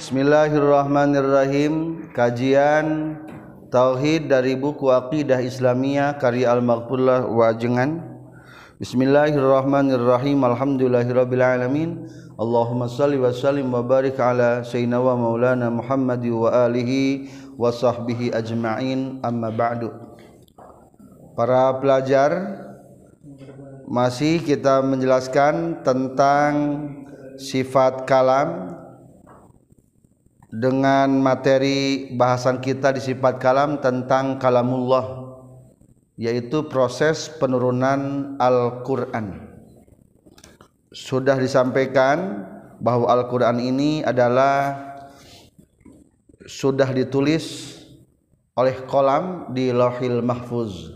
Bismillahirrahmanirrahim. Kajian Tauhid dari buku Aqidah Islamiyah karya Al-Maghfurlah Wajengan. Bismillahirrahmanirrahim. Alhamdulillahirabbil alamin. Allahumma salli wa sallim wa barik ala sayyidina wa maulana Muhammad wa alihi wa sahbihi ajma'in. Amma ba'du. Para pelajar masih kita menjelaskan tentang sifat kalam dengan materi bahasan kita di sifat kalam tentang kalamullah yaitu proses penurunan Al-Qur'an. Sudah disampaikan bahwa Al-Qur'an ini adalah sudah ditulis oleh kolam di Lauhil Mahfuz.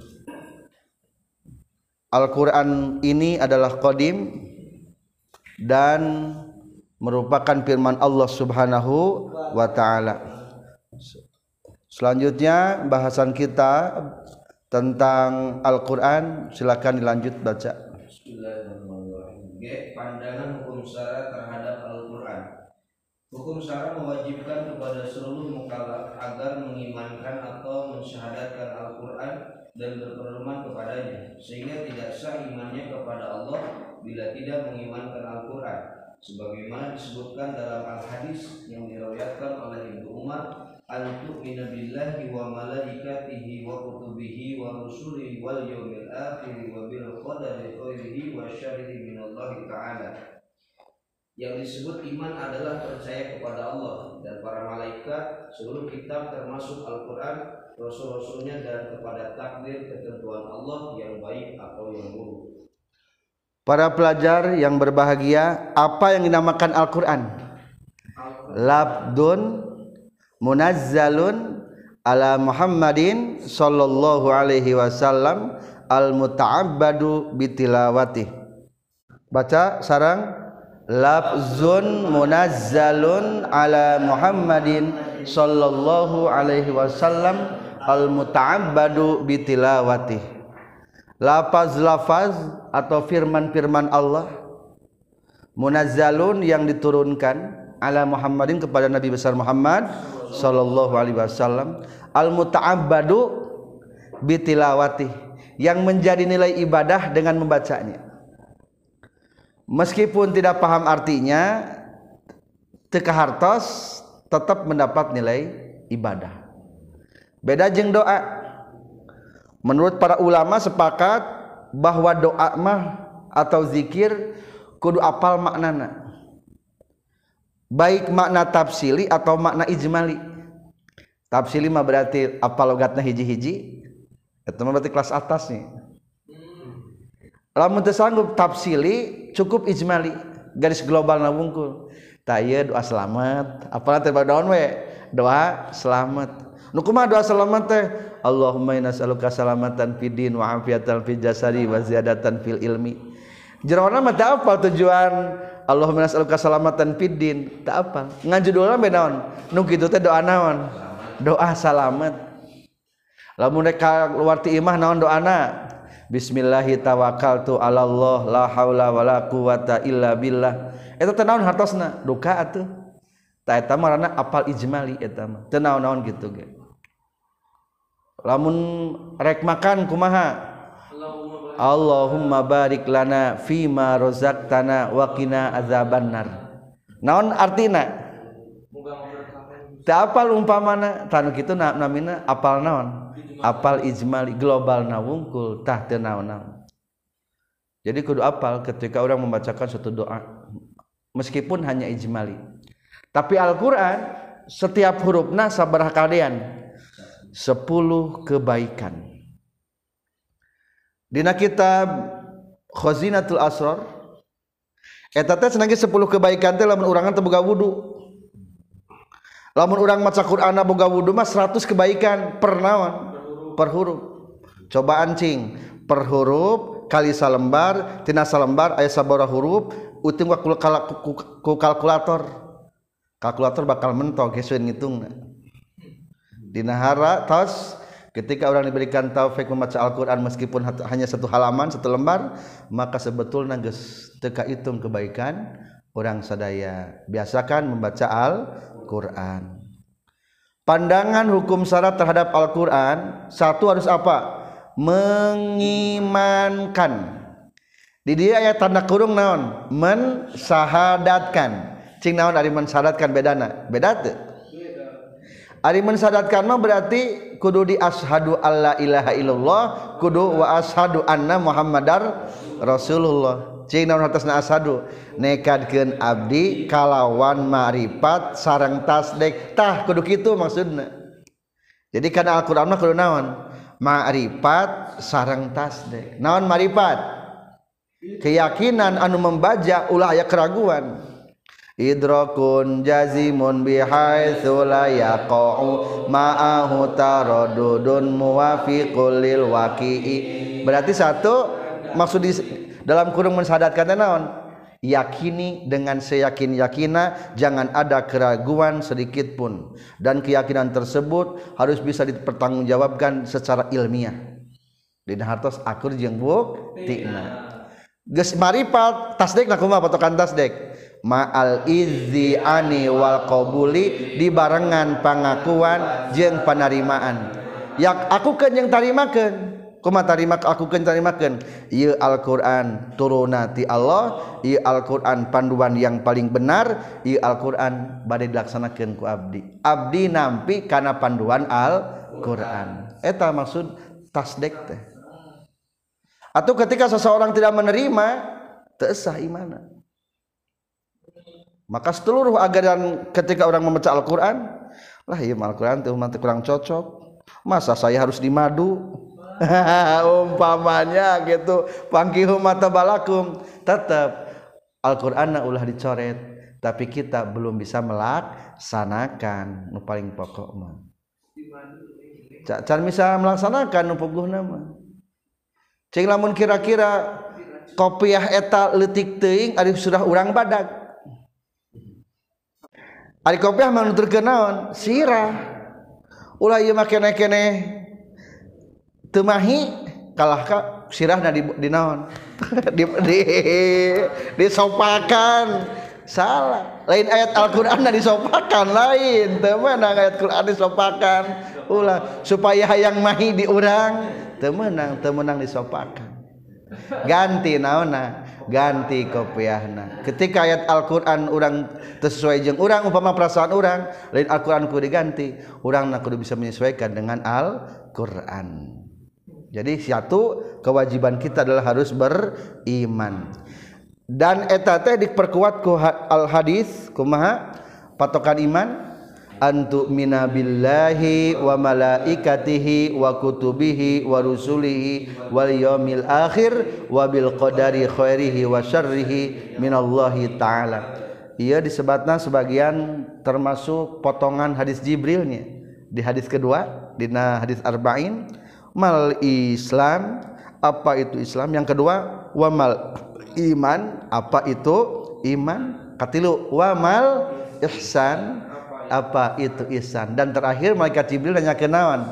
Al-Qur'an ini adalah qadim dan merupakan firman Allah Subhanahu wa taala. Selanjutnya bahasan kita tentang Al-Qur'an silakan dilanjut baca. Bismillahirrahmanirrahim. Pandangan hukum syara terhadap Al-Qur'an. Hukum syara mewajibkan kepada seluruh mukallaf agar mengimankan atau mensyahadatkan Al-Qur'an dan berpedoman kepadanya sehingga tidak sah imannya kepada Allah bila tidak mengimankan Al-Qur'an sebagaimana disebutkan dalam al-hadis yang diriwayatkan oleh Ibnu Umar an-tu'mina billahi wa malaikatihi wa kutubihi wa rusulihi wal yawmil akhir wa bil qadari khairihi wa syarrihi minallahi ta'ala yang disebut iman adalah percaya kepada Allah dan para malaikat, seluruh kitab termasuk Al-Quran, Rasul-Rasulnya dan kepada takdir ketentuan Allah yang baik atau yang buruk. Para pelajar yang berbahagia, apa yang dinamakan Al-Qur'an? Labdun munazzalun ala Muhammadin sallallahu alaihi wasallam al-muta'abbadu bitilawati. Baca sarang Labzun munazzalun ala Muhammadin sallallahu alaihi wasallam al-muta'abbadu bitilawati lafaz-lafaz atau firman-firman Allah munazzalun yang diturunkan ala Muhammadin kepada Nabi besar Muhammad sallallahu alaihi wasallam. Al muta'abbadu bitilawati yang menjadi nilai ibadah dengan membacanya. Meskipun tidak paham artinya teka hartos tetap mendapat nilai ibadah. Beda jeng doa menurut para ulama sepakat bahwa doa mah atau zikir kudu apal maknana. Baik makna tafsili atau makna ijmali. Tafsili mah berarti apal logatna hiji-hiji. Itu berarti kelas atas nih. Lamun sanggup tafsili cukup ijmali. Garis global na wungkul. Taye doa selamat. Apalah tebak daun we? Doa selamat. Nukumah doa selamat teh? Allahumma inna nas'aluka salamatan fid din wa afiatan fil jasadi wa ziyadatan fil ilmi. Jeroana mah teu apal tujuan Allahumma nas'aluka salamatan fid din, teu apal. Ngan judulna bae naon? Nu kitu teh doa naon? Doa salamat. Lamun rek keluar ti imah naon doana? Bismillahi tawakkaltu ala Allah la haula wala quwata illa billah. Eta teh naon hartosna? Duka atuh. Ta eta mah apal ijmali eta mah. Teu naon-naon kitu ge. Lamun rek makan kumaha? Allahumma barik lana fima rozaqtana wa qina azabannar. Naon artina? Teu apal umpamana? Tanu kitu namina apal naon? Apal ijmali global na wungkul tah teu naon-naon jadi kudu apal ketika orang membacakan suatu doa meskipun hanya ijmali. Tapi Al-Qur'an setiap hurufna sabaraha kalian 10 kebaikan. Dina kitab Khazinatul Asrar eta teh senangnya 10 kebaikan teh lamun urangan teu boga wudu. Lamun urang maca Qur'an boga wudu mah 100 kebaikan per naon? Per huruf. Coba ancing per huruf kali salembar tina salembar aya sabara huruf uting ku kalkulator. Kalkulator bakal mentok geus ngitungna dinahara tos ketika orang diberikan taufik membaca Al-Quran meskipun hanya satu halaman satu lembar maka sebetulnya geus teka hitung kebaikan orang sadaya. Biasakan membaca Al-Qur'an. Pandangan hukum syarat terhadap Al-Qur'an satu harus apa? Mengimankan. Di dia ayat tanda kurung naon? Mensahadatkan. Cing naon ari mensyaratkan bedana? Beda tuh Ari mensadatkan mah berarti kudu di ashadu alla ilaha illallah kudu wa ashadu anna muhammadar rasulullah. Cing naon hartosna ashadu? Nekadkeun abdi kalawan ma'rifat sareng tasdek tah kudu kitu maksudna. Jadi kana Al-Qur'an mah kudu naon? Ma'rifat sareng tasdek naon ma'rifat keyakinan anu membaca ulah aya keraguan. Idrakun jazimun bihaitsu la yaqa'u ma'ahu taraddudun muwafiqul lil waqi'i berarti satu maksud di, dalam kurung mensadatkan naon? Yakini dengan seyakin yakina jangan ada keraguan sedikit pun. Dan keyakinan tersebut harus bisa dipertanggungjawabkan secara ilmiah. Di hartos akur jeung buktina geus maripat tasdek kumaha patokan tasdek ma'al izi ani wal qabuli dibarengan pangakuan jeung panarimaan yak aku keun jeung tarimakeun. Kumaha tarima aku keun tarimakeun. Ieu Al-Qur'an turunati Allah ieu Al-Qur'an panduan yang paling benar ieu Al-Qur'an bade dilaksanakeun ku abdi. Abdi nampi kana panduan Al-Qur'an. Eta maksud tasdek teh. Atau ketika seseorang tidak menerima tersah imanah maka seluruh ajaran ketika orang membaca Al-Quran lah iya Al-Quran itu nanti kurang cocok. Masa saya harus dimadu? Umpamanya gitu. Pangkihu mata balakum tetap Al-Quran ulah dicoret tapi kita belum bisa melaksanakan. Nu paling pokok mah. Can bisa melaksanakan nu puguh nama cing lamun kira-kira kopiah eta letik teing ada sudah urang badak Ari kopiah mah nuturkeun naon? Sirah. Ulah ieu mah kene-kene teu mahi kalah ka sirahna di, di naon? di, di disopakan. Salah. Lain ayat Al-Qur'an disopakan lain. Teu meunang ayat Qur'an disopakan. Ulah supaya hayang mahi diurang. Teu meunang, teu meunang disopakan. Ganti naonna? ganti kopiahna. Ketika ayat Alquran orang sesuai jeng orang umpama perasaan orang lain Alquran kudu diganti orang nak kudu bisa menyesuaikan dengan Alquran. Jadi satu kewajiban kita adalah harus beriman. Dan eta diperkuat ku al hadis kumaha? Patokan iman. Antu minabillahi wa malaikatihi wa kutubihi wa rusulihi wal yaumil akhir wa bil qadari khairihi wa syarrihi minallahi taala. Ia disebutkan sebagian termasuk potongan hadis Jibrilnya. Di hadis kedua di hadis arba'in mal Islam apa itu Islam? Yang kedua wa mal iman apa itu iman? Katilu wa mal ihsan apa itu ihsan? Dan terakhir malaikat Jibril nanya kenawan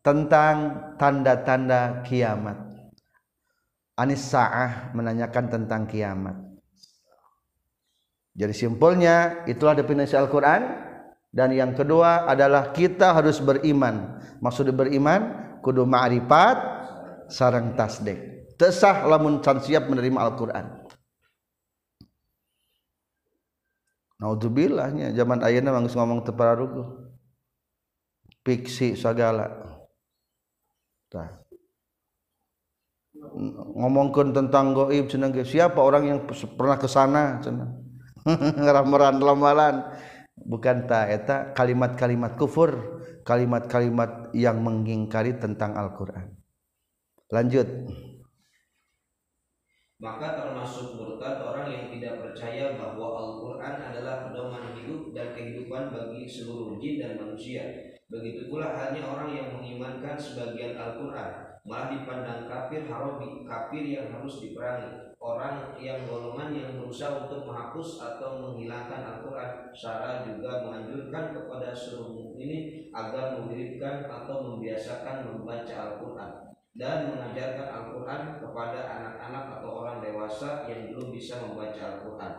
tentang tanda-tanda kiamat. Anis Sa'ah menanyakan tentang kiamat. Jadi simpulnya itulah definisi Al-Quran. Dan yang kedua adalah kita harus beriman. Maksudnya beriman kudu ma'rifat sarang tasdek tesah lamun can siap menerima Al-Quran Naudzubillah zaman ayeuna mah ngomong teu pararuguh. Fiksi sagala. Tah. Ngomongkeun tentang goib cenah siapa orang yang pernah ke sana cenah. Ngarameran lamalan. Bukan ta eta kalimat-kalimat kufur, kalimat-kalimat yang mengingkari tentang Al-Qur'an. Lanjut. Maka termasuk murtad orang yang tidak percaya bahwa Al-Quran adalah pedoman hidup dan kehidupan bagi seluruh jin dan manusia. Begitu pula halnya orang yang mengimankan sebagian Al-Quran, malah dipandang kafir harobi, kafir yang harus diperangi. Orang yang golongan yang berusaha untuk menghapus atau menghilangkan Al-Quran, Sarah juga menganjurkan kepada seluruh ini agar mengirimkan atau membiasakan membaca Al-Quran dan mengajarkan Al-Quran kepada anak-anak atau orang dewasa yang belum bisa membaca Al-Quran.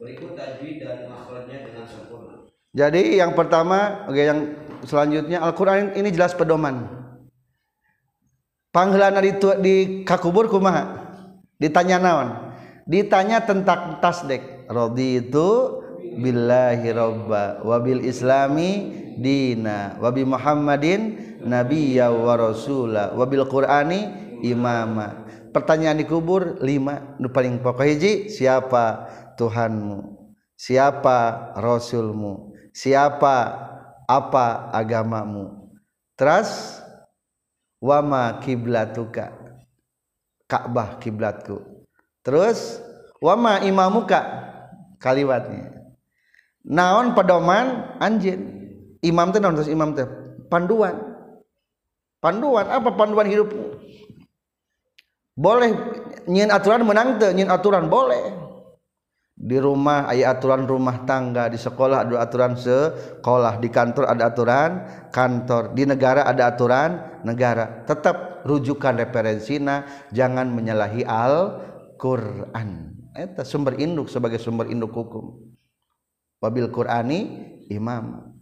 berikut tajwid dan makhrajnya dengan sempurna. Jadi yang pertama oke yang selanjutnya Al-Qur'an ini jelas pedoman. Panggilan di, di kakubur kumaha? Ditanya naon? Ditanya tentang tasdek. Raditu billahi robba wabil islami dina wabi muhammadin nabiyya wa rasula wabil qur'ani imama. Pertanyaan di kubur lima. Nu paling pokok hiji siapa Tuhanmu? Siapa rasulmu? Siapa apa agamamu? Terus wama kiblatuka? Ka'bah kiblatku. Terus wama imamuka? Kaliwatnya. Naon pedoman? Anjin imam teh naon? Terus imam teh? Panduan panduan apa panduan hidupmu? Boleh nyin aturan menang teh nyin aturan boleh. Di rumah ayat aturan rumah tangga di sekolah ada aturan sekolah di kantor ada aturan kantor di negara ada aturan negara. Tetap rujukan referensina jangan menyalahi al Quran itu sumber induk sebagai sumber induk hukum. Wabil Qurani imam.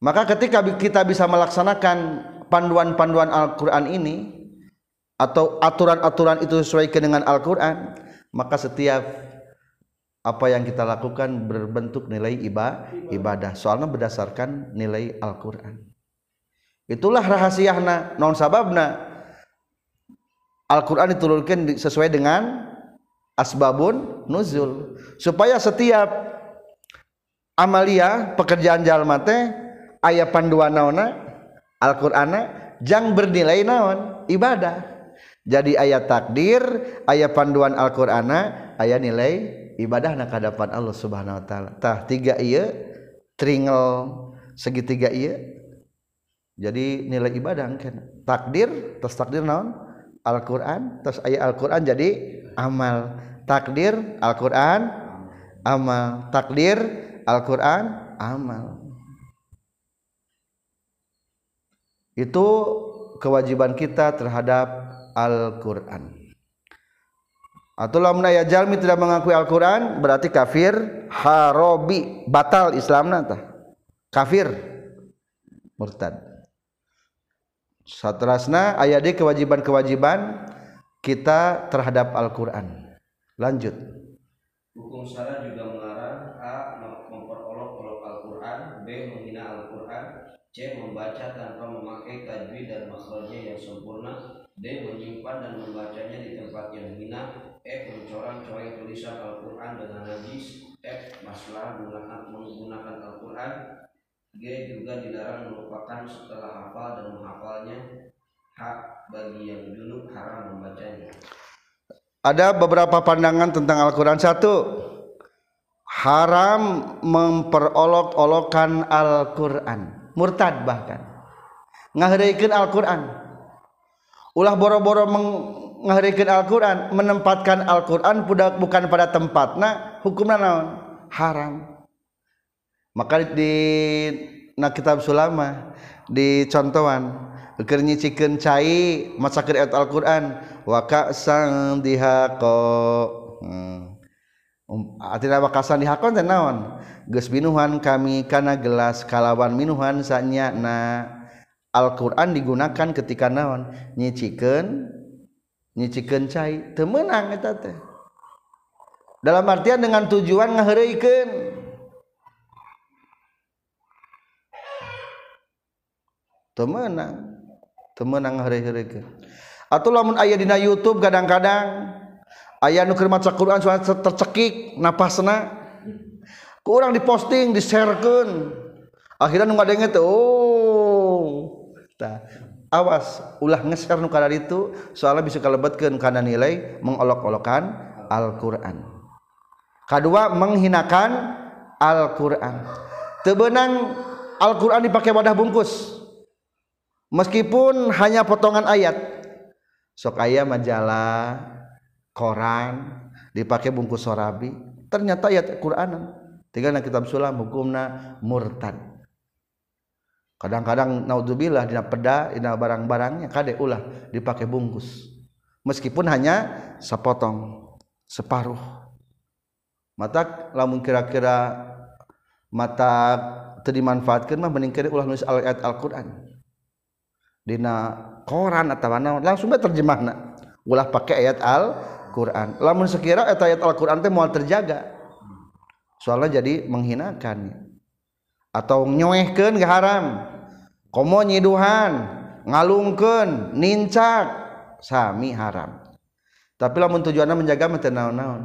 Maka ketika kita bisa melaksanakan panduan-panduan Al-Quran ini atau aturan-aturan itu sesuai dengan Al-Quran maka setiap apa yang kita lakukan berbentuk nilai ibadah. Soalnya berdasarkan nilai Al-Quran. Itulah rahasiana non sababna. Al-Quran diturunkan sesuai dengan asbabun nuzul. Supaya setiap amalia pekerjaan jalma teh ayat panduan naona Al-Qur'ana jang bernilai naon ibadah jadi ayat takdir ayat panduan Al-Qur'ana ayat nilai ibadah nak hadapan Allah Subhanahu wa taala. Tah tiga iya tringel segitiga iya. Jadi nilai ibadah kan. Takdir, terus takdir naon? Al-Qur'an, terus ayat Al-Qur'an jadi amal. Takdir Al-Qur'an amal. Takdir Al-Qur'an amal. Itu kewajiban kita terhadap Al-Qur'an. Atau lamun aya jalmi tidak mengakui Al-Qur'an berarti kafir. Harobi batal Islamna tah kafir. Murtad. Satrasna aya di kewajiban-kewajiban kita terhadap Al-Qur'an. Lanjut. Hukum syara juga melarang a memperolok-olok Al-Qur'an b menghina Al-Qur'an c membaca tanpa memakai tajwid dan makhrajnya yang sempurna d menyimpan dan membacanya di tempat yang hina F. Mencorang-coreng tulisan Al-Quran dengan najis F. Masalah menggunakan Al-Quran G. Juga dilarang melupakan setelah hafal dan menghafalnya H. Bagi yang dulu haram membacanya Ada beberapa pandangan tentang Al-Quran Satu Haram memperolok-olokan Al-Quran Murtad bahkan. Ngahiraikan Al-Quran. Ulah boro-boro meng ngaharikan Al-Quran menempatkan Al-Quran bukan pada tempatnya hukumnya naon? Haram. Maka di na kitab sulama di contohan keur nyicikeun cai masakeun ayat Al-Quran wa ka'san dihaqo hmm. Um, artinya wakasan dihakon teh naon? Geus minuhan kami kana gelas kalawan minuhan sanya na Al-Quran digunakan ketika naon? Nyicikeun nyici kencai temenang eta teh. Dalam artian dengan tujuan ngaheureukeun temenang temenang ngaheureukeun atau lamun aya dina YouTube kadang-kadang ayah nu maca Quran suara tercekik napasna. Kurang diposting disharekeun. Akhirnya nu ngadenge teh oh. Tah awas ulah ngeser nu kada ditu soalnya bisa kalebetkeun kana nilai mengolok-olokan Al-Qur'an. Kedua menghinakan Al-Qur'an. Tebenang Al-Qur'an dipakai wadah bungkus. Meskipun hanya potongan ayat. Sok aya majalah. Koran dipakai bungkus sorabi. Ternyata ayat Qur'an tinggal kitab sulam hukumna murtad. Kadang-kadang naudzubillah dina peda dina barang-barangnya kade ulah dipakai bungkus. Meskipun hanya sepotong separuh. Mata lamun kira-kira mata terdimanfaatkan mah meningkat ulah nulis ayat Al-Qur'an. Dina koran atau mana langsung terjemahna. Ulah pakai ayat Quran. Lamun sekira eta ayat Al-Qur'an teh moal terjaga. Soalnya jadi menghinakan. Atau nyoehkeun ge haram. Komo nyiduhan ngalungkeun nincak sami haram. Tapi lamun tujuannya menjaga mah teu naon-naon.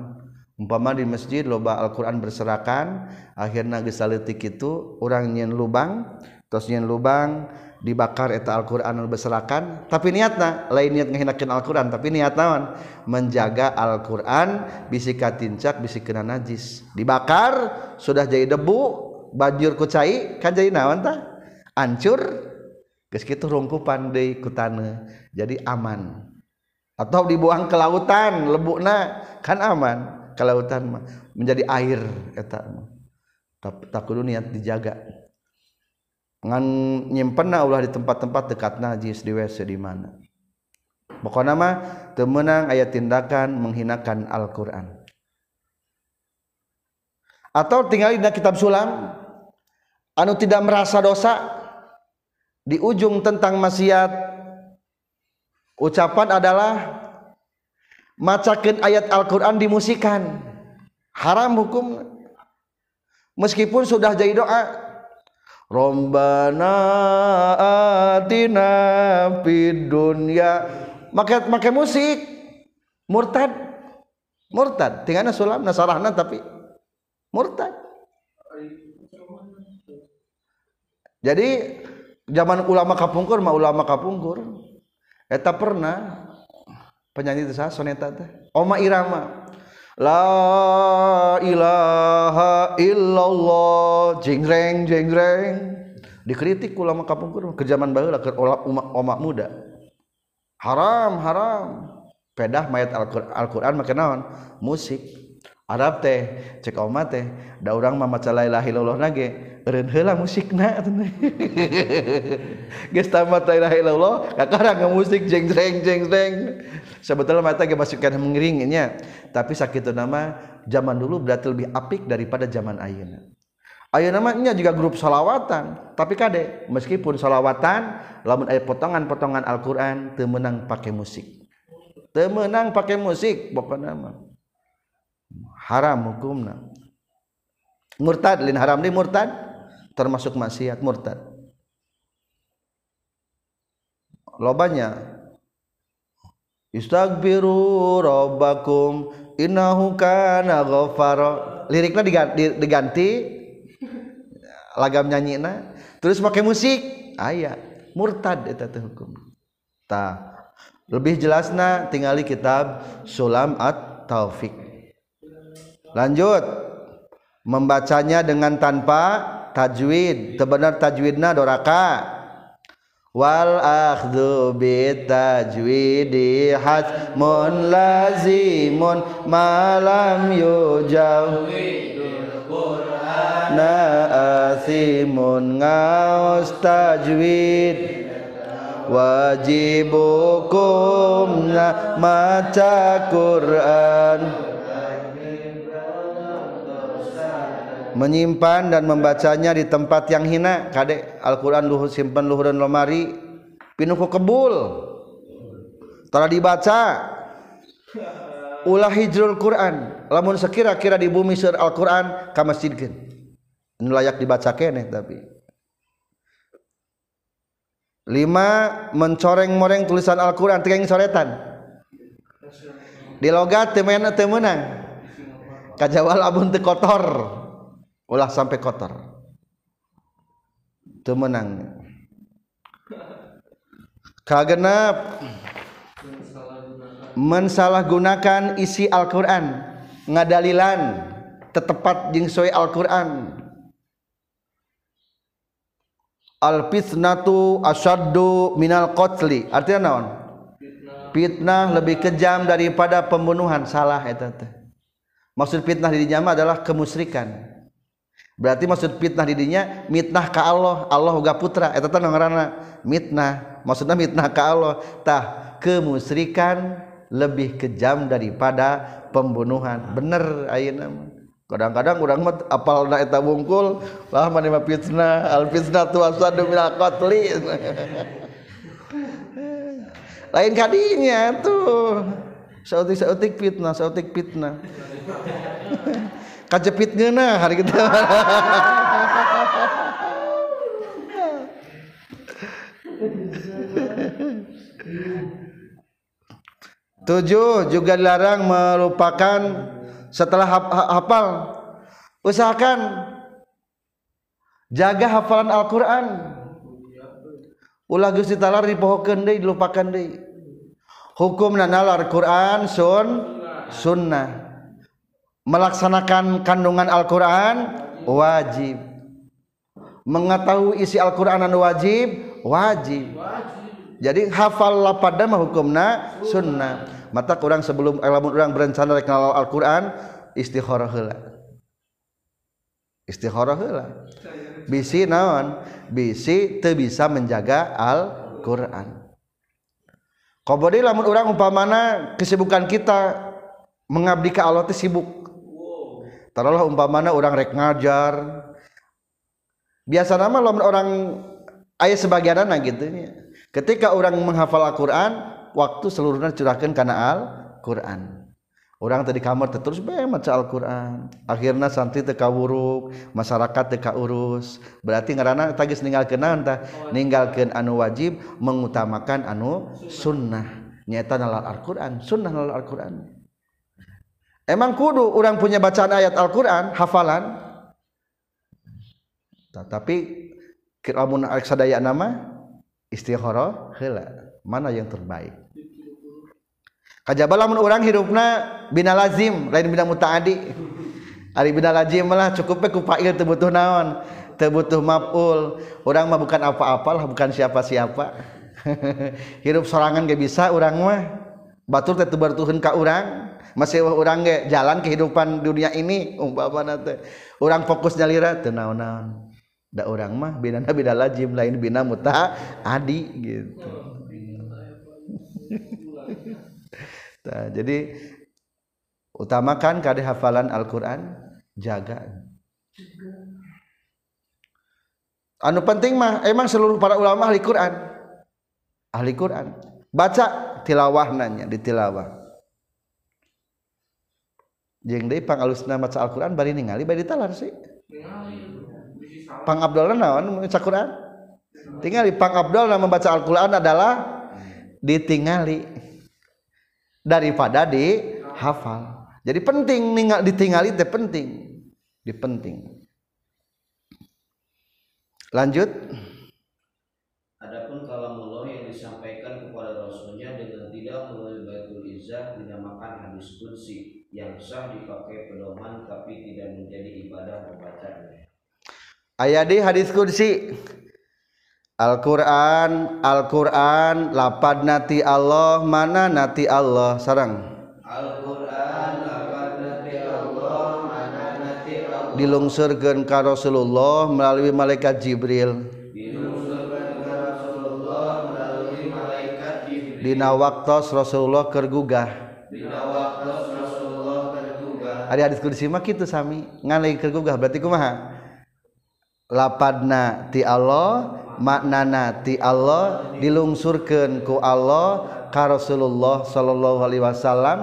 Umpama di masjid loba Al-Qur'an berserakan akhirna geus itu urang nyen lubang tos nyen lubang dibakar eta Al-Quran berserakan tapi niatna lain niat Al-Quran tapi niat naon? Menjaga Al-Quran bisi katincak bisi kena najis. Dibakar sudah jadi debu banjur ku cai kan jadi naon tah? Hancur geus kitu rungkupan deui ku jadi aman. Atau dibuang ke lautan lebukna kan aman. Lautan menjadi air tak niat dijaga ngan nyimpenna ulah di tempat-tempat dekat najis di WC di mana. Pokoknya mah temenang ayat tindakan menghinakan Al-Qur'an. Atau tinggal di kitab sulam anu tidak merasa dosa di ujung tentang maksiat ucapan adalah macakan ayat Al-Quran dimusikan. Haram hukum. Meskipun sudah jadi doa Rombana atina fid dunya. Make make musik. Murtad. Murtad. Tinggalnya sulam nasarahna tapi murtad. Jadi zaman ulama kapungkur mah ulama kapungkur. Eta pernah penyanyi sah soneta teh. Oma Irama la ilaha illallah. Jengreng jengreng dikritik ulama kampung kurma ke zaman baheula ke umat, umat muda. Haram haram. Pedah mayat Al-Qur'an Al make naon musik. Arab teh cek oma teh da urang mah maca la ilaha illallah nage eureun heula musikna geus tamat la ilaha illallah kakarang musik jeng jeng jeng jeng sebetulnya mata ge masukkan mengeringnya tapi sakitu nama zaman dulu berarti lebih apik daripada zaman ayeuna. Ayo namanya juga grup solawatan, tapi kade meskipun solawatan, lamun ayat potongan-potongan Al-Quran temenang pakai musik, temenang pakai musik, bapak nama. Haram hukumna murtad lin haram di murtad termasuk maksiat murtad lobanya Istaghfiru rabbakum innahu kana ghafara. Liriknya diganti, diganti lagam nyanyina terus pakai musik ayat murtad eta teh hukum. Tah. Lebih jelasna tingali kitab Sulam at-Taufik. Lanjut. Membacanya dengan tanpa tajwid. Tebenar tajwidna doraka. Wal akhdhu bitajwidi hatmun lazimun malam na asimun ngaus tajwid. Wajibukum maca Quran menyimpan dan membacanya di tempat yang hina. Kadek Al-Quran luhur simpan luhur dan lemari pinuku kebul. Telah dibaca. Ulah hijrul Quran. Lamun sekira-kira di bumi sur Al-Quran ka ini layak dibaca kene tapi. Lima mencoreng-moreng tulisan Al-Quran. Tengeng soretan. Di logat temenang temenang kajawal abun teu kotor. Ulah sampai kotor. Temenang. Kagenap. Mensalahgunakan isi Al-Quran. Ngadalilan. Tetepat sesuai Al-Quran. Al-fitnatu asyaddu minal qatli. Artinya naon? Fitnah lebih kejam daripada pembunuhan. Salah teh maksud fitnah di jama adalah kemusyrikan berarti maksud fitnah didinya mitnah ke Allah Allah uga putra. Eta teh ngaranna mitnah. Maksudnya mitnah ke Allah. Tah kemusyrikan lebih kejam daripada pembunuhan. Bener ayeuna kadang-kadang kurang apal naeta bungkul lah mana fitnah al fitnah tu asadu min al qatli. Lain kadinya tuh. Sautik sautik fitnah sautik fitnah kajepit ngeuna hari kita Tujuh juga dilarang melupakan setelah hafal. Usahakan jaga hafalan Al-Qur'an. Ulah geus ditalar dipohokeun deui dilupakan deui. Hukumna nalar Quran sun sunnah. Melaksanakan kandungan Al-Qur'an wajib. Mengetahui isi Al-Qur'an wajib wajib. Jadi hafal lapada mah hukumna sunnah. Mata kurang sebelum lamun orang berencana rek Al-Qur'an istikharah heula. Istikharah heula. Bisi naon? Bisi teu bisa menjaga Al-Qur'an. Kobodi lamun orang umpamana kesibukan kita mengabdi ke Allah sibuk taruhlah umpamana orang rek ngajar. Biasa nama lamun orang ayat sebagian anak gitu ketika orang menghafal Al-Quran waktu seluruhnya curahkan karena Al-Quran. Orang tadi kamar terus be maca Al-Quran. Akhirnya santri teka wuruk masyarakat teka urus berarti ngarana tagis ninggalkan nanta ninggalkan anu wajib mengutamakan anu sunnah. Nyata nalar Al-Quran sunnah nalar Al-Quran. Emang kudu orang punya bacaan ayat Al-Quran, hafalan. Tapi kiramun sadaya nama istighara hela. Mana yang terbaik? Kajabah lamun orang hidupna bina lazim, lain bina muta'adi. Ari bina lazim lah cukup ku fa'il teu butuh naon, teu butuh maf'ul. Orang mah bukan apa-apa lah, bukan siapa-siapa. Hirup sorangan gak bisa orang mah batur teh teu bertuhun ka urang masih urang ge jalan kehidupan dunia ini umpamana teh urang fokus nyalira teu naon-naon da urang mah bina bina lazim lain bina mutaadi gitu Nah, jadi utamakan kade hafalan Al-Qur'an, jaga. Anu penting mah emang seluruh para ulama ahli Quran. Ahli Quran. Baca tilawah nanya di tilawah. Jeung deui pangalusna maca Al-Qur'an bari ningali bari ditalar sih. Pang Abdul naon maca Quran? Tingali Pang Abdul membaca Al-Qur'an adalah ditingali daripada dihafal. Jadi penting ningal ditinggali itu penting. Dipenting. Lanjut. usah dipakai pedoman tapi tidak menjadi ibadah membacanya. Ayat di hadis kursi. Al-Quran, Al-Quran, lapad nati Allah, mana nati Allah, sarang. Al-Quran, lapad nati Allah, mana nati Allah. Dilungsurkan ke Rasulullah melalui malaikat Jibril. Dilungsurkan ke Rasulullah melalui malaikat Jibril. Dina waktos Rasulullah kergugah. Dina waktos hari hadis kursi mah kitu sami. Ngan lagi kegugah berarti kumaha lapadna ti Allah maknana ti Allah dilungsurkeun ku Allah ka Rasulullah sallallahu alaihi wasallam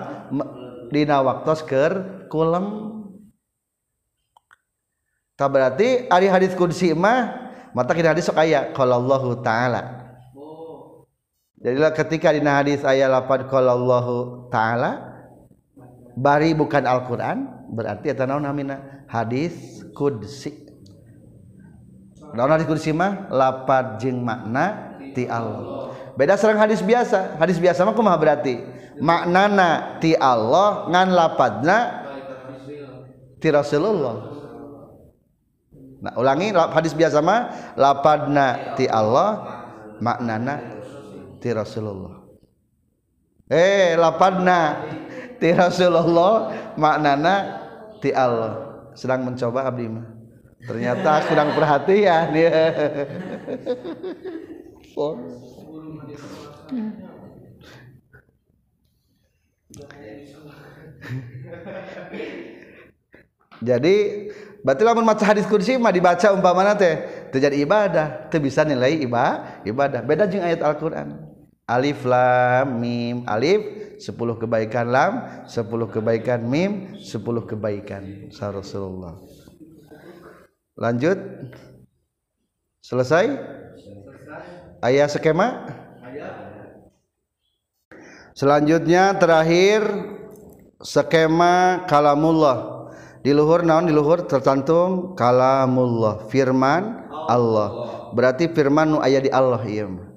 dina waktos keur kulem Ta berarti ari hadis kursi mah mata kita hadis sok aya qala Allahu taala. Jadilah ketika dina hadis aya lapan qala Allahu taala. Bari bukan Al-Qur'an berarti eta naon namina hadis qudsi Naon hadis kursi mah jeung makna ti Allah. Beda serang hadis biasa. Hadis biasa mah kumaha berarti? Maknana ti Allah ngan lapadna ti Rasulullah. Nah, ulangi hadis biasa mah lapadna ti Allah maknana ti Rasulullah. Eh, lapadna ti Rasulullah maknana ti Allah. Sedang mencoba abdi mah. Ternyata kurang perhatian ya. Jadi berarti lamun maca hadis kursi mah dibaca umpamana teh terjadi ibadah teu bisa nilai ibadah ibadah. Beda jeung ayat Al-Qur'an alif lam mim. Alif 10 kebaikan lam 10 kebaikan mim 10 kebaikan. Rasulullah. Lanjut. Selesai? Ayat skema? Selanjutnya terakhir skema kalamullah. Di luhur naon di luhur tercantum kalamullah. Firman Allah. Berarti firman nu aya di Allah ieu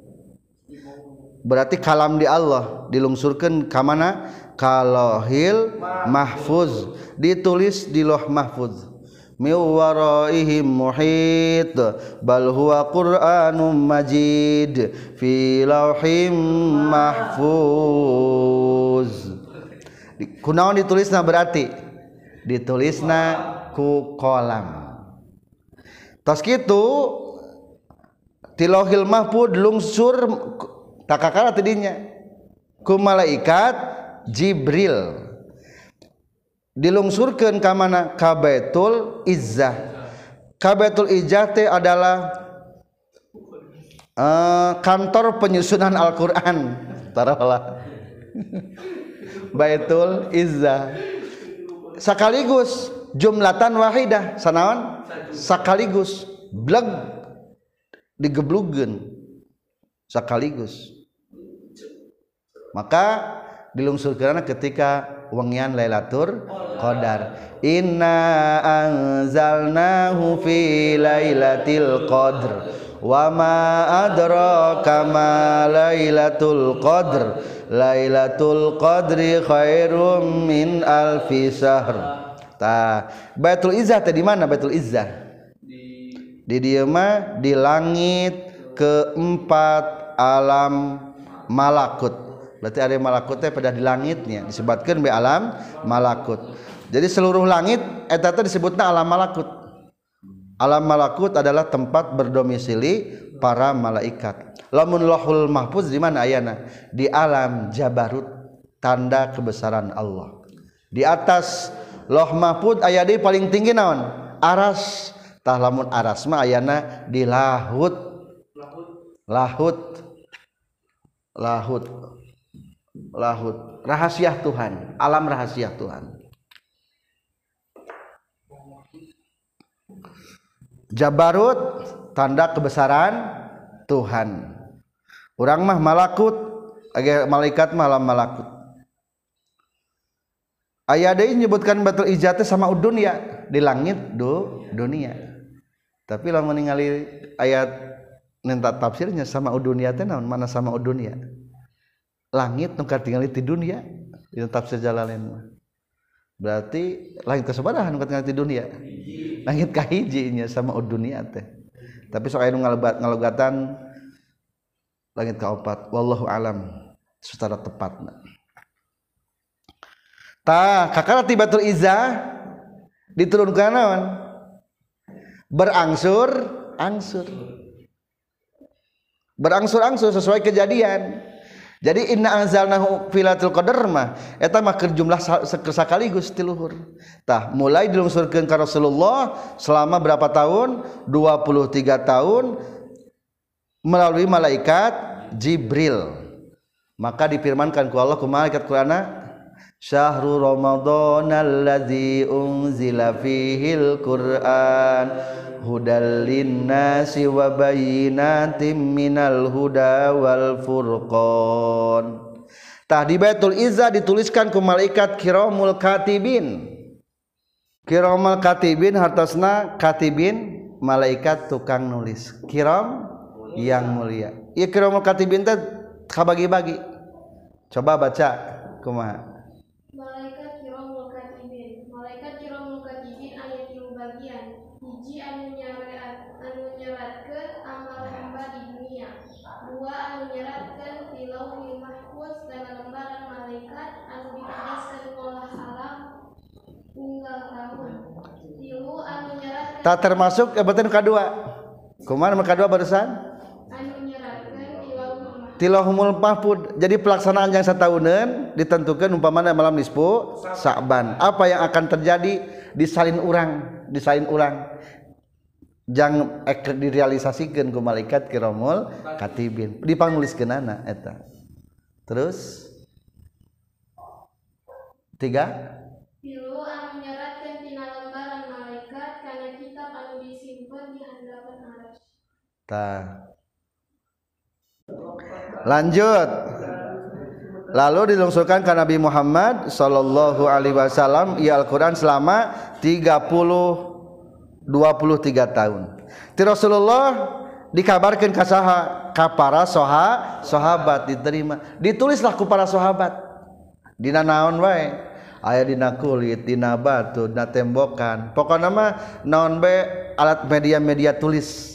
berarti kalam di Allah dilungsurkan ke mana? Kalohil mahfuz. Ditulis di loh mahfuz. Min waraihim muhit. Bal huwa qur'anum majid. Fi lauhim mahfuz. Kunaon ditulisna berarti? Ditulisna ku kolam. Tos kitu tilohil mahfud lungsur takakala tadinya ku malaikat Jibril. Dilungsurkan ke mana? Kabetul izzah. Kabetul izzah adalah uh, kantor penyusunan Al-Qur'an. Taruhlah Baitul Izzah. Sekaligus jumlatan wahidah. Sanaon sekaligus. Bleg digeblugen sekaligus. Maka dilungsurkan ketika wengian Lailatul Qadar. Inna anzalnahu fi lailatul qadr. Wa ma adraka ma lailatul qadr. Lailatul qadri khairum min alfi syahr tah Baitul Izzah teh di mana Baitul Izzah? Di dieu mah di langit keempat alam malakut. Berarti ada malakut teh pada di langitnya. Disebutkan be alam malakut. Jadi seluruh langit eta teh disebutna alam malakut. Alam malakut adalah tempat berdomisili para malaikat. Lamun lahul mahfuz di mana ayana? Di alam jabarut tanda kebesaran Allah. Di atas loh mahfud ayat di paling tinggi naon? Aras. Tah lamun aras mah ayana di lahut lahut. Lahut. Lahut. Rahasia Tuhan. Alam rahasia Tuhan. Jabarut tanda kebesaran Tuhan. Orang mah malakut agak malaikat malam malakut. Ayat ini menyebutkan batul ijatnya sama dunia di langit do dunia. Tapi lah meninggali ayat nentak tafsirnya sama dunia teh mana sama dunia langit nukar tinggal di dunia itu tafsir jalalain berarti langit kesebarahan nukar tinggal di dunia langit kahijinya sama dunia teh. Tapi soal anu ngalogat ngalogatan langit kaopat wallahu alam secara tepatna. Tah kakara tibatul iza diturunkan naon? Berangsur angsur berangsur-angsur sesuai kejadian jadi inna anzalnahu filatul qadar mah eta mah keur jumlah sekaligus ti luhur. Tah mulai dilungsurkeun ka Rasulullah selama berapa tahun? 23 tahun melalui malaikat Jibril. Maka difirmankan ku Allah ku malaikat Qur'ana Syahrul Ramadan alladzi unzila fihil Qur'an. Hudal linnasi wa bayyinatin minal huda wal furqan. Tah di Baitul Izzah dituliskan ku malaikat kiramul katibin. Kiramul katibin hartasna katibin malaikat tukang nulis. Kiram yang mulia. Ieu kiramul katibin teh kabagi-bagi. Coba baca kumaha Malaikat kiramul katibin. Malaikat kiramul katibin aya tilu bagian. Hiji anu nyarat anu nyeratkeun amal hamba di dunia. Dua anu nyeratkeun fi lauhil mahfuz kana lembaran malaikat anu dituliskeun ngolah alam unggal tahun. Tilu anu nyeratkeun tak termasuk jabatan kedua. Nomor kedua barusan? Tilahumul mahfud. Jadi pelaksanaan yang setahunan ditentukan umpamanya malam nisfu Sa'ban apa yang akan terjadi? Disalin orang disalin orang jangan ek direalisasikan ke malaikat kiromul katibin. Dipanguliskeun anak eta. Terus? Tiga Pilu anu nyeratkeun tina lembaran malaikat kana kitab anu disimpen di hadapan arsy. Tah. Lanjut. Lalu dilungsurkan ke Nabi Muhammad sallallahu alaihi wasallam ia Al-Qur'an selama 30 23 tahun. Ti Rasulullah dikabarkan ka saha ka para soha, sahabat diterima. Ditulislah ku para sahabat. Dina naon wae? Aya dina kulit, dina batu, dina tembokan. Pokokna mah naon bae alat media-media tulis.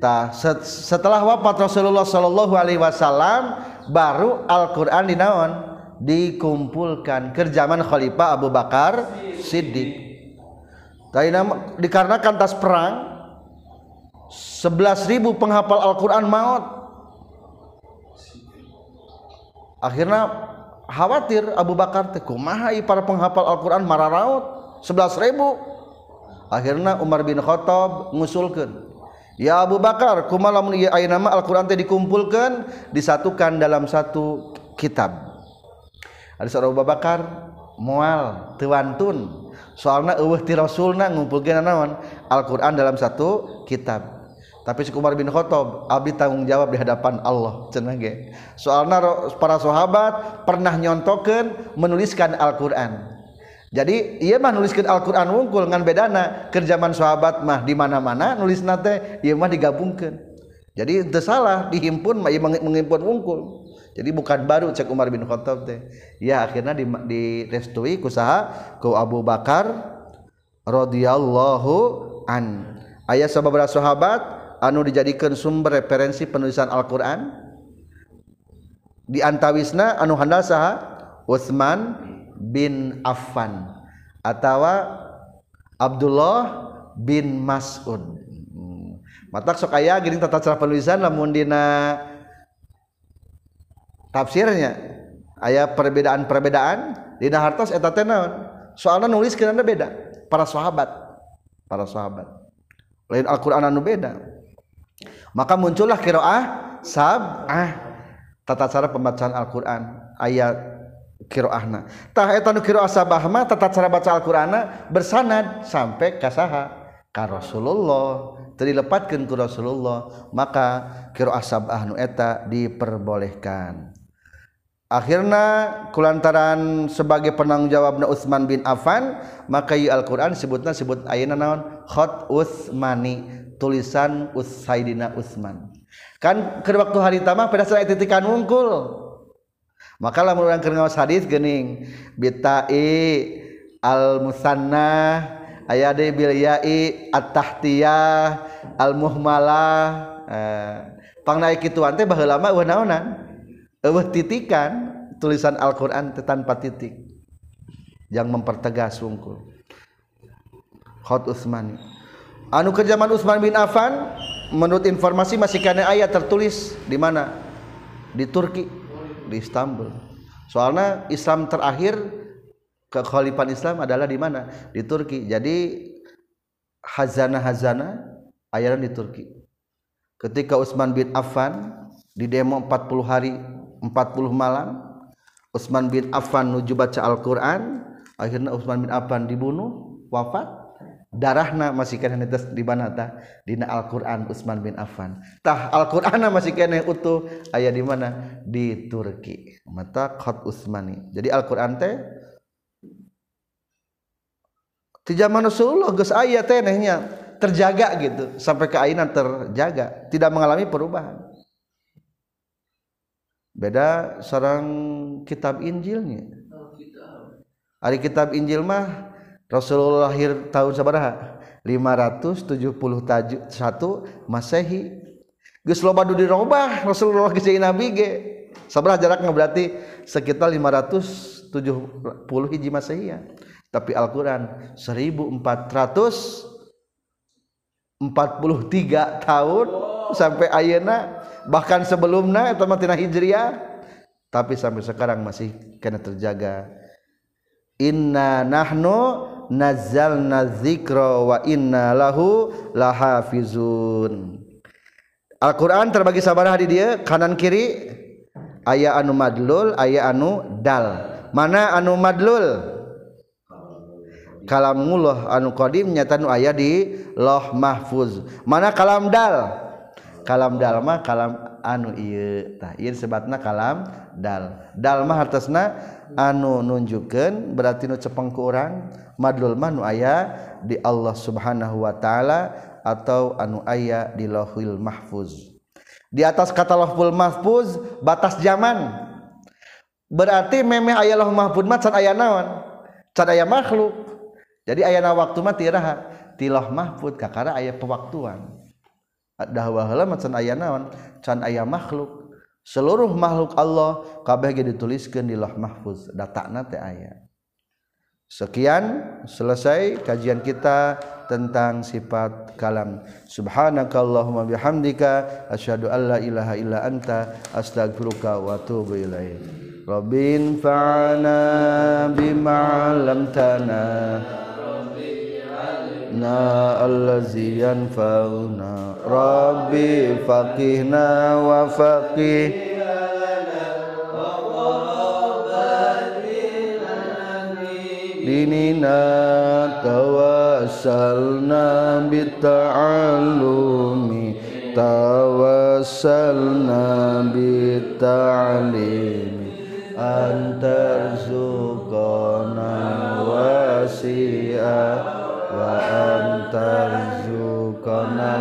Tah setelah wafat Rasulullah Shallallahu Alaihi Wasallam baru Al-Quran dinaon dikumpulkan ke zaman Khalifah Abu Bakar Siddiq. Tapi dikarenakan tas perang 11.000 penghafal Al-Quran maut. Akhirnya khawatir Abu Bakar teh kumaha para penghafal Al-Quran marah raut 11.000. Akhirnya Umar bin Khattab ngusulkeun Ya Abu Bakar kumalamun ieu ayeuna mah Al-Qur'an teh dikumpulkeun disatukan dalam satu kitab. Ada seorang Abu Bakar moal teu wantun. Soalna eueuh ti Rasulna ngumpulkeun naon? Al-Qur'an dalam satu kitab. Tapi si Umar bin Khattab abdi tanggung jawab di hadapan Allah cenah ge. Soalna para sahabat pernah nyontokeun menuliskan Al-Qur'an. jadi ia mah nuliskan Alquran wungkul ngan bedana. Kerjaman sahabat mah di mana-mana nulis nate ia mah digabungkan jadi itu salah dihimpun mah ia menghimpun wungkul. Jadi bukan baru cek Umar bin Khattab teh. Ya akhirnya di, direstui kusaha ku Abu Bakar radhiyallahu an. Ayat sababaraha sahabat anu dijadikan sumber referensi penulisan Al-Qur'an? Di antawisna anu handal saha? Utsman bin Affan atau Abdullah bin Mas'ud. Hmm. mata sok aya gini tata cara penulisan lamun dina tafsirnya aya perbedaan-perbedaan dina hartos eta teh naon? Soalna nulis kenana beda para sahabat para sahabat. Lain Al-Qur'an anu beda. Maka muncullah qiraah sab'ah tata cara pembacaan Al-Qur'an. Ayat kiroahna. Tah etanu kiroah sabah mah tata cara baca Al-Qur'ana bersanad sampai ka saha? ka Rasulullah. Dilepatkeun ku Rasulullah maka kiroah sabah nu eta diperbolehkan. Akhirnya kulantaran sebagai penanggung jawabna Utsman bin Affan maka ieu Al-Quran sebutna sebut ayeuna naon? Khat Utsmani tulisan Utsaidina Utsman. Kan ke waktu hari tamah pada saat titikan wungkul maka lamun urang keur ngaos hadis geuning bitai al musanna aya de bil yai at tahtiyah al muhmalah eh, pangnaik kituan teh baheula mah eueuh naonan? Eueuh titikan tulisan Al-Qur'an tanpa titik. Yang mempertegas wungkul. Khot Utsmani anu ke zaman Utsman bin Affan menurut informasi masih kana ayat tertulis di mana? Di Turki. Di Istanbul. Soalnya Islam terakhir kekhalifahan Islam adalah di mana? Di Turki. Jadi hazana-hazana ayaran di Turki. Ketika Utsman bin Affan di demo 40 hari 40 malam Utsman bin Affan nuju baca Al-Qur'an akhirnya Utsman bin Affan dibunuh wafat darahna masih kena netes di mana tah dina Al-Qur'an Utsman bin Affan. Tah Al-Qur'an masih kena utuh. Aya di mana? Di Turki. Mata khat Utsmani jadi Al-Qur'an teh di zaman Rasulullah geus aya teh terjaga gitu. Sampai ke aina terjaga. Tidak mengalami perubahan. Beda sarang kitab Injilnya. Hari kitab Injil mah Rasulullah lahir tahun sabaraha 571 Masehi. Geus loba nu dirobah Rasulullah geus nabi ge. Sabaraha jaraknya? Berarti sekitar 570 hiji Masehi ya. Tapi Al-Qur'an 1443 tahun sampai ayeuna bahkan sebelumnya atau matina hijriah. Tapi sampai sekarang masih kena terjaga. Inna nahnu nazzalna dzikra wa inna lahu lahafizun. Al-Qur'an terbagi sabaraha di dia kanan kiri aya anu madlul aya anu dal. Mana anu madlul? Kalamullah anu qadim nyata nu aya di loh mahfuz. Mana kalam dal? kalam dalma kalam anu ieu sebatna kalam dal. Dalma hartosna anu nunjukkeun berarti nu cepeng ku urang madlul mah nu aya di Allah Subhanahu wa taala atau anu aya di lohil Mahfuz. Di atas kata lohul Mahfuz batas zaman. Berarti memeh ayah Lauhul Mahfuz mah can ayah naon? Can ayah makhluk. Jadi ayah na waktu mah tiraha tilah mahfud kakara ayah pewaktuan. Dahwa heula mat can ayah naon can ayah makhluk seluruh makhluk Allah kabeh ge dituliskeun di loh mahfuz datakna teh aya Sekian selesai kajian kita tentang sifat kalam. Subhanakallahumma bihamdika asyhadu an la ilaha illa anta astaghfiruka wa atubu ilaik. Rabbin fa'ana bima 'allamtana. Na allazi yanfa'una. Rabbi faqihna wa faqih dinina tawassalna bita'allumi. Tawassalna bita'limi antarzuqana wasi'a wa anta rizqana